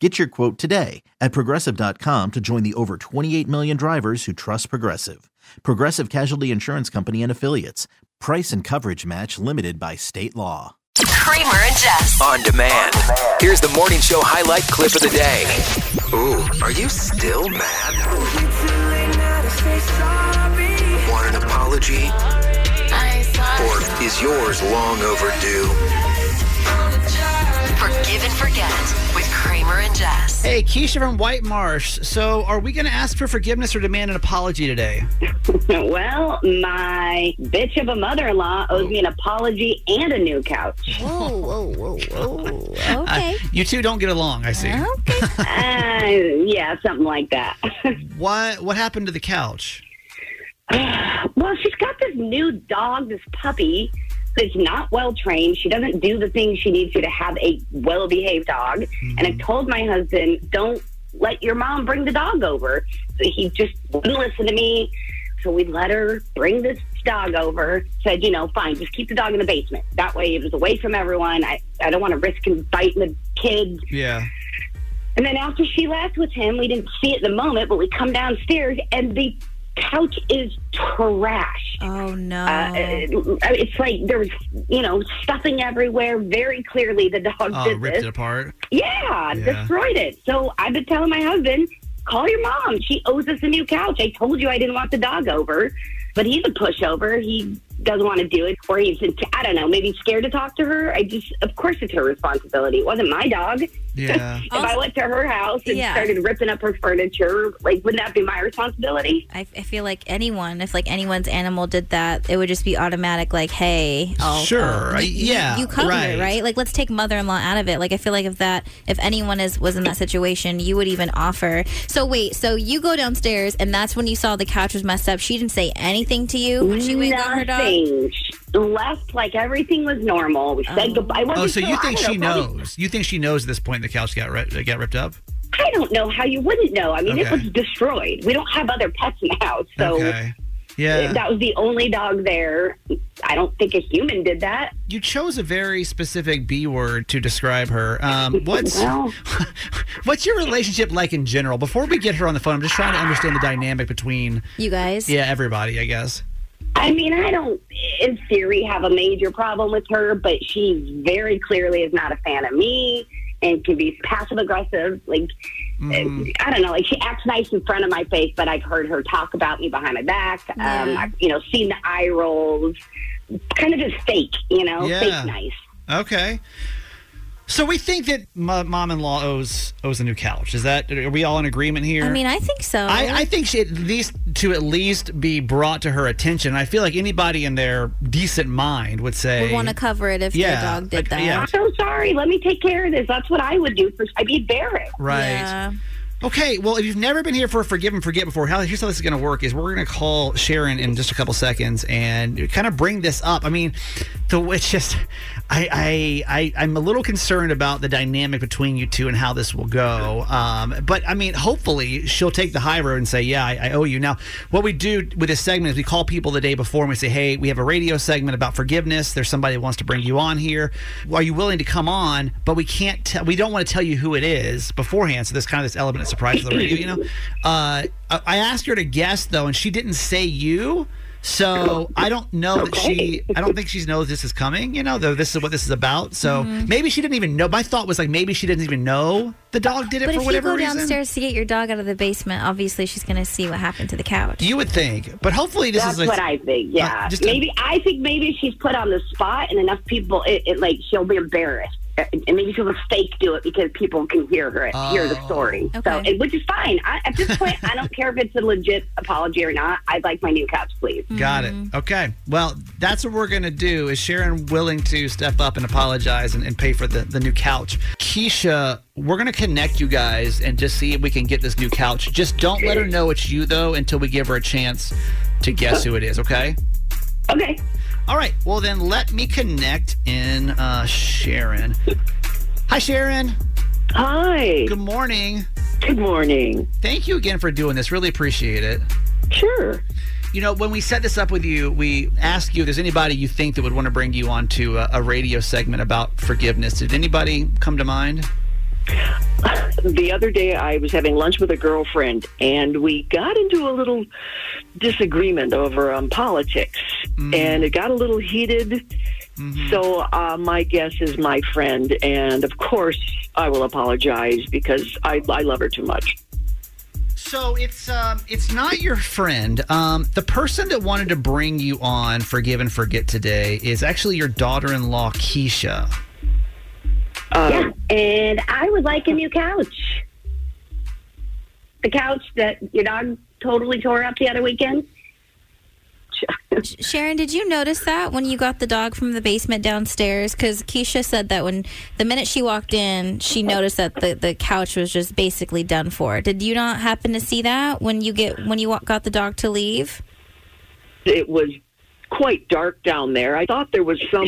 Get your quote today at progressive.com to join the over 28 million drivers who trust Progressive. Progressive Casualty Insurance Company and Affiliates. Price and coverage match limited by state law. Kramer and Jess. On demand. Here's the morning show highlight clip of the day. Ooh, are you still mad? Want an apology? Or is yours long overdue? Forgive and forget with Kramer and Jess. Hey, Keisha from White Marsh. So, are we going to ask for forgiveness or demand an apology today? Well, my bitch of a mother-in-law owes me an apology and a new couch. Whoa, whoa, whoa, whoa. Okay. You two don't get along, I see. Okay. Uh, yeah, something like that. What what happened to the couch? well, she's got this new dog, this puppy, that's not well trained. She doesn't do the things she needs to to have a well-behaved dog. And I mm-hmm. told my husband, don't let your mom bring the dog over. So he just wouldn't listen to me. So we let her bring this dog over. Said, you know, fine, just keep the dog in the basement. That way it was away from everyone. I, I don't want to risk him biting the kids. Yeah. And then after she left with him, we didn't see it in the moment, but we come downstairs and the couch is trash. Oh no. Uh, it's like there was, you know, stuffing everywhere. Very clearly, the dog Oh, did ripped this. it apart. Yeah, Yeah. destroyed it. So I've been telling my husband, call your mom. She owes us a new couch. I told you I didn't want the dog over, but he's a pushover. He doesn't want to do it, or he's, I don't know, maybe scared to talk to her. I just, of course, it's her responsibility. It wasn't my dog. Yeah. If I went to her house and Yeah. started ripping up her furniture, like, wouldn't that be my responsibility? I, I feel like anyone, if like anyone's animal did that, it would just be automatic. Like, hey, I'll, Sure, um, I'll- you- yeah, you cover right. it, right? Like, let's take mother-in-law out of it. Like, I feel like if that, if anyone is was in that situation, you would even offer. So wait, so you go downstairs, and that's when you saw the couch was messed up. She didn't say anything to you when she went and got her dog. Nothing. She Left like everything was normal. We said goodbye. I wasn't Oh, so sure. you think she know, probably- knows? You think she knows at this point the couch got ri- got ripped up? I don't know how you wouldn't know. I mean, it was destroyed. We don't have other pets in the house, so okay. Yeah. that was the only dog there. I don't think a human did that. you chose a very specific B word to describe her. Um, what's Well. what's your relationship like in general? Before we get her on the phone, I'm just trying to understand the dynamic between You guys. yeah everybody. I guess. I mean, I don't, in theory, have a major problem with her, but she very clearly is not a fan of me and can be passive aggressive. Like, Mm. I don't know, like she acts nice in front of my face, but I've heard her talk about me behind my back. Um, I've, you know, seen the eye rolls. Kind of just fake, you know, Yeah. fake nice. Okay. So we think that mo- mom-in-law owes owes a new couch. Is that are we all in agreement here? I mean, I think so. I, I think she at least to at least be brought to her attention. I feel like anybody in their decent mind would say would want to cover it if Yeah, their dog did that. yeah. I'm so sorry. Let me take care of this. That's what I would do. For I'd be embarrassed. right. Yeah. Okay, well, if you've never been here for a Forgive and Forget before, how, here's how this is going to work: is we're going to call Sharon in just a couple seconds and kind of bring this up. I mean, the it's just, I, I, I, I'm a little concerned about the dynamic between you two and how this will go. Um, but I mean, hopefully, she'll take the high road and say, "Yeah, I, I owe you." Now, what we do with this segment is we call people the day before and we say, "Hey, we have a radio segment about forgiveness. There's somebody that wants to bring you on here. Are you willing to come on?" But we can't. tell we don't want to tell you who it is beforehand. So there's kind of this element of surprise for the radio. You know, uh, I I asked her to guess though, and she didn't say you. So I don't know that she. I don't think she knows this is coming. You know, though this is what this is about. So Mm-hmm. maybe she didn't even know. My thought was like maybe she didn't even know the dog did it But for if you whatever go reason. downstairs to get your dog out of the basement, obviously she's going to see what happened to the couch. You would think, but hopefully this That's is like, what I think. Yeah, Uh, just maybe I think maybe she's put on the spot, and enough people, it, it like she'll be embarrassed, and maybe she'll fake do it because people can hear her, hear the story. Oh. Okay. and, which is fine. I, at this point, I don't care if it's a legit apology or not. I'd like my new couch, please. Mm-hmm. Got it. Okay. Well, that's what we're going to do. Is Sharon willing to step up and apologize and, and pay for the, the new couch? Keisha, we're going to connect you guys and just see if we can get this new couch. Just don't let her know it's you, though, until we give her a chance to guess who it is, okay? Okay. All right. Well, then let me connect in uh, Sharon. Hi, Sharon. Hi. Good morning. Good morning. Thank you again for doing this. Really appreciate it. Sure. You know, when we set this up with you, we asked you if there's anybody you think that would want to bring you onto a, a radio segment about forgiveness. Did anybody come to mind? The other day, I was having lunch with a girlfriend, and we got into a little disagreement over um, politics, and it got a little heated. So, uh, my guess is my friend, and of course, I will apologize because I, I love her too much. So it's um, it's not your friend. Um, the person that wanted to bring you on Forgive and Forget today is actually your daughter-in-law, Keisha. Um, yeah, and I would like a new couch. The couch that your dog totally tore up the other weekend. Sharon, did you notice that when you got the dog from the basement downstairs? Because Keisha said that when the minute she walked in, she noticed that the, the couch was just basically done for. Did you not happen to see that when you get when you got the dog to leave? It was quite dark down there. I thought there was some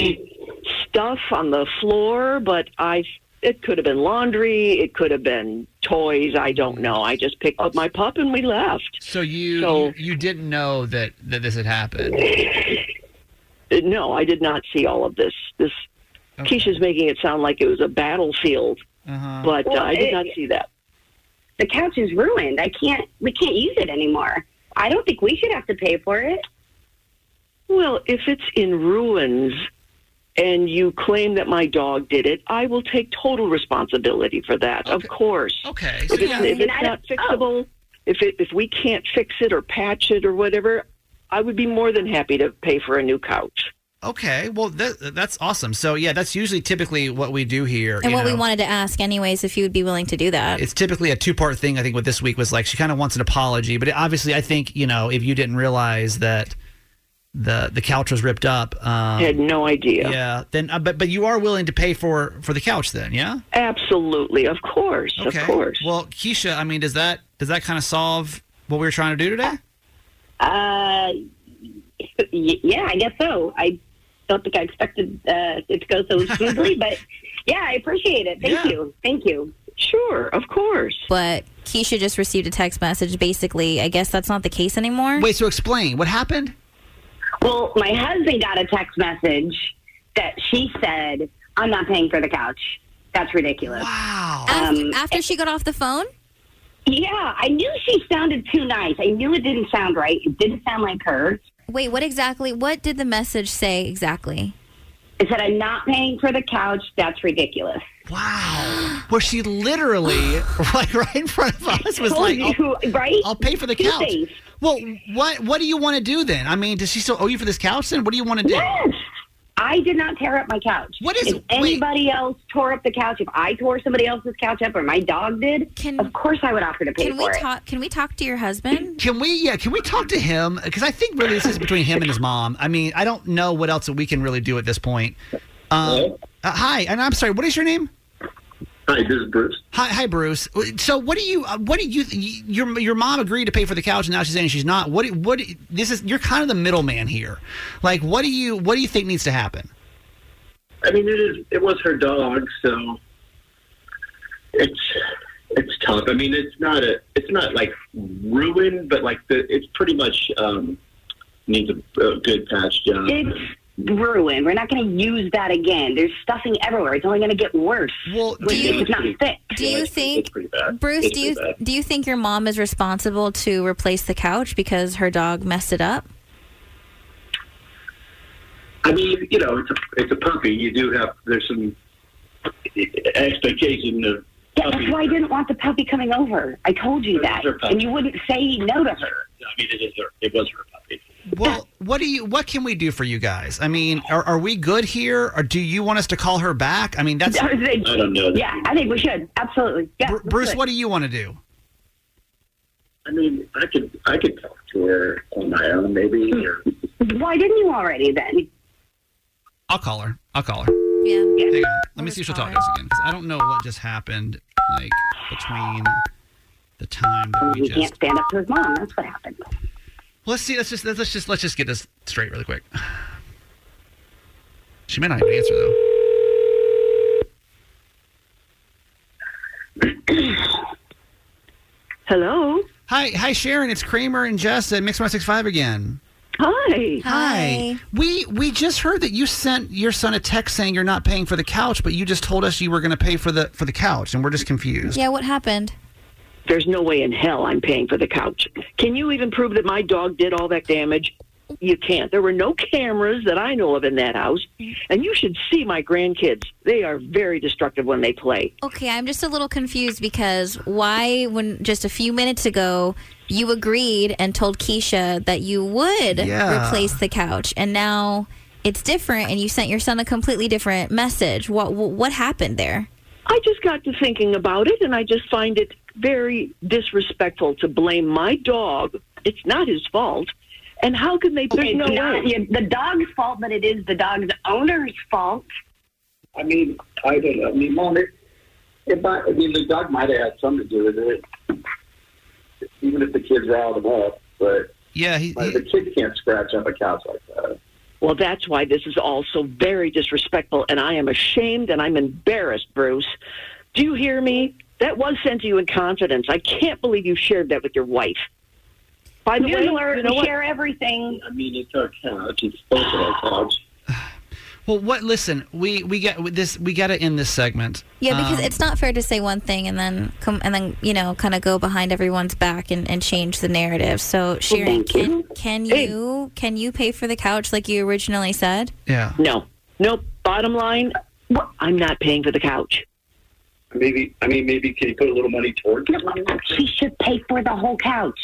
stuff on the floor, but I it could have been laundry, it could have been toys, I don't know. I just picked up my pup and we left. So you So- you, you didn't know that that this had happened. No, I did not see all of this. This Keisha's making it sound like it was a battlefield, Uh-huh. but uh, I did it- not see that. The couch is ruined. I can't. We can't use it anymore. I don't think we should have to pay for it. Well, if it's in ruins and you claim that my dog did it, I will take total responsibility for that. Of course. Okay. So If it's, if it's not don't- fixable, if it, if we can't fix it or patch it or whatever, I would be more than happy to pay for a new couch. Okay, well that, that's awesome. So yeah, that's usually typically what we do here. And you what we wanted to ask, anyways, if you would be willing to do that. It's typically a two-part thing. I think what this week was like, she kind of wants an apology, but obviously, I think you know if you didn't realize that the the couch was ripped up, um, I had no idea. yeah, then uh, but but you are willing to pay for for the couch, then, yeah? Absolutely, of course, Okay. of course. Well, Keisha, I mean, does that does that kind of solve what we were trying to do today? Uh, yeah, I guess so. I don't think I expected uh, it to go so smoothly, but yeah, I appreciate it. Thank Yeah. you. Thank you. sure, of course. but Keisha just received a text message. Basically, I guess that's not the case anymore. Wait, so explain what happened. Well, my husband got a text message that she said, "I'm not paying for the couch." That's ridiculous. Wow. After, um, after she got off the phone? Yeah, I knew she sounded too nice. I knew it didn't sound right. It didn't sound like her. Wait, what exactly? What did the message say exactly? It said, "I'm not paying for the couch." That's ridiculous. Wow. Where she literally, like right in front of us, was like, you, I'll, right? I'll pay for the Two couch. Well, what what do you want to do then? I mean, does she still owe you for this couch then? What do you want to do? Yes. I did not tear up my couch. What is- if wait. anybody else tore up the couch? If I tore somebody else's couch up, or my dog did, Can- of course I would offer to pay Can we it. talk? Can we talk to your husband? Can we, yeah, can we talk to him? Because I think really this is between him and his mom. I mean, I don't know what else that we can really do at this point. Um, uh, hi, and I'm sorry, what is your name? Hi, this is Bruce. Hi, hi, Bruce. So, what do you, uh, what do you, your your mom agreed to pay for the couch, and now she's saying she's not. What, what? This is you're kind of the middleman here. Like, what do you, what do you think needs to happen? I mean, it is. It was her dog, so it's it's tough. I mean, it's not a. It's not like ruined, but like the. It's pretty much um, needs a, a good patch job. It's ruined. We're not going to use that again. There's stuffing everywhere. It's only going to get worse. Well, do you, it's not fixed. Do you think, it's pretty bad. Bruce? It's Do you bad. do you think your mom is responsible to replace the couch because her dog messed it up? I mean, you know, it's a it's a puppy. You do have there's some expectation of Yeah, puppy. that's why I didn't want the puppy coming over. I told you that, and you wouldn't say no to her. I mean, it is her. It was her puppy. Well, what do you? What can we do for you guys? I mean, are, are we good here, or do you want us to call her back? I mean, that's I don't know. Yeah, I think we should absolutely. Yeah, Bru- let's Bruce. do. What do you want to do? I mean, I could I could talk to her on my own, maybe. Or, Why didn't you already then? I'll call her. I'll call her. Yeah. Hang on. Let me see if she'll talk to us again because I don't know what just happened. Like between the time that we He just. can't stand up to his mom. That's what happened. Let's see. Let's just let's just let's just get this straight really quick. She may not even answer though. Hello. Hi, hi, Sharon. It's Kramer and Jess at Mix One Six Five again. Hi. Hi. We we just heard that you sent your son a text saying you're not paying for the couch, but you just told us you were going to pay for the for the couch, and we're just confused. Yeah, what happened? There's no way in hell I'm paying for the couch. Can you even prove that my dog did all that damage? You can't. There were no cameras that I know of in that house. And you should see my grandkids. They are very destructive when they play. Okay, I'm just a little confused because why, when just a few minutes ago, you agreed and told Keisha that you would Yeah. replace the couch, and now it's different, and you sent your son a completely different message. What what happened there? I just got to thinking about it, and I just find it very disrespectful to blame my dog. It's not his fault. And how can they? There's It's no not way. yeah, the dog's fault, but it is the dog's owner's fault. I mean, I don't know. I mean, mom, it, it might, I mean, the dog might have had something to do with it, even if the kids riled him up. But Yeah, he, like, the kids can't scratch up a couch like that. Well, that's why this is also very disrespectful, and I am ashamed and I'm embarrassed, Bruce. Do you hear me? That was sent to you in confidence. I can't believe you shared that with your wife. By the News way, you know we share everything. I mean, it's our couch. It's both of our couch. well, what? Listen, we we get this. We got to end this segment. Yeah, because Um, it's not fair to say one thing and then come and then you know kind of go behind everyone's back and, and change the narrative. So Sharon, thank you. can can Hey. you can you pay for the couch like you originally said? yeah. No. Nope. Bottom line, I'm not paying for the couch. Maybe, I mean, maybe can you put a little money towards it? She should pay for the whole couch.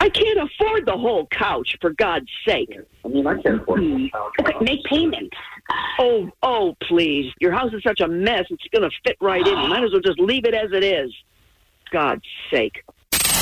I can't afford the whole couch, for God's sake. I mean, I can't afford a couch. Okay, make payments. Oh, oh, please. Your house is such a mess, it's going to fit right in. You might as well just leave it as it is. God's sake.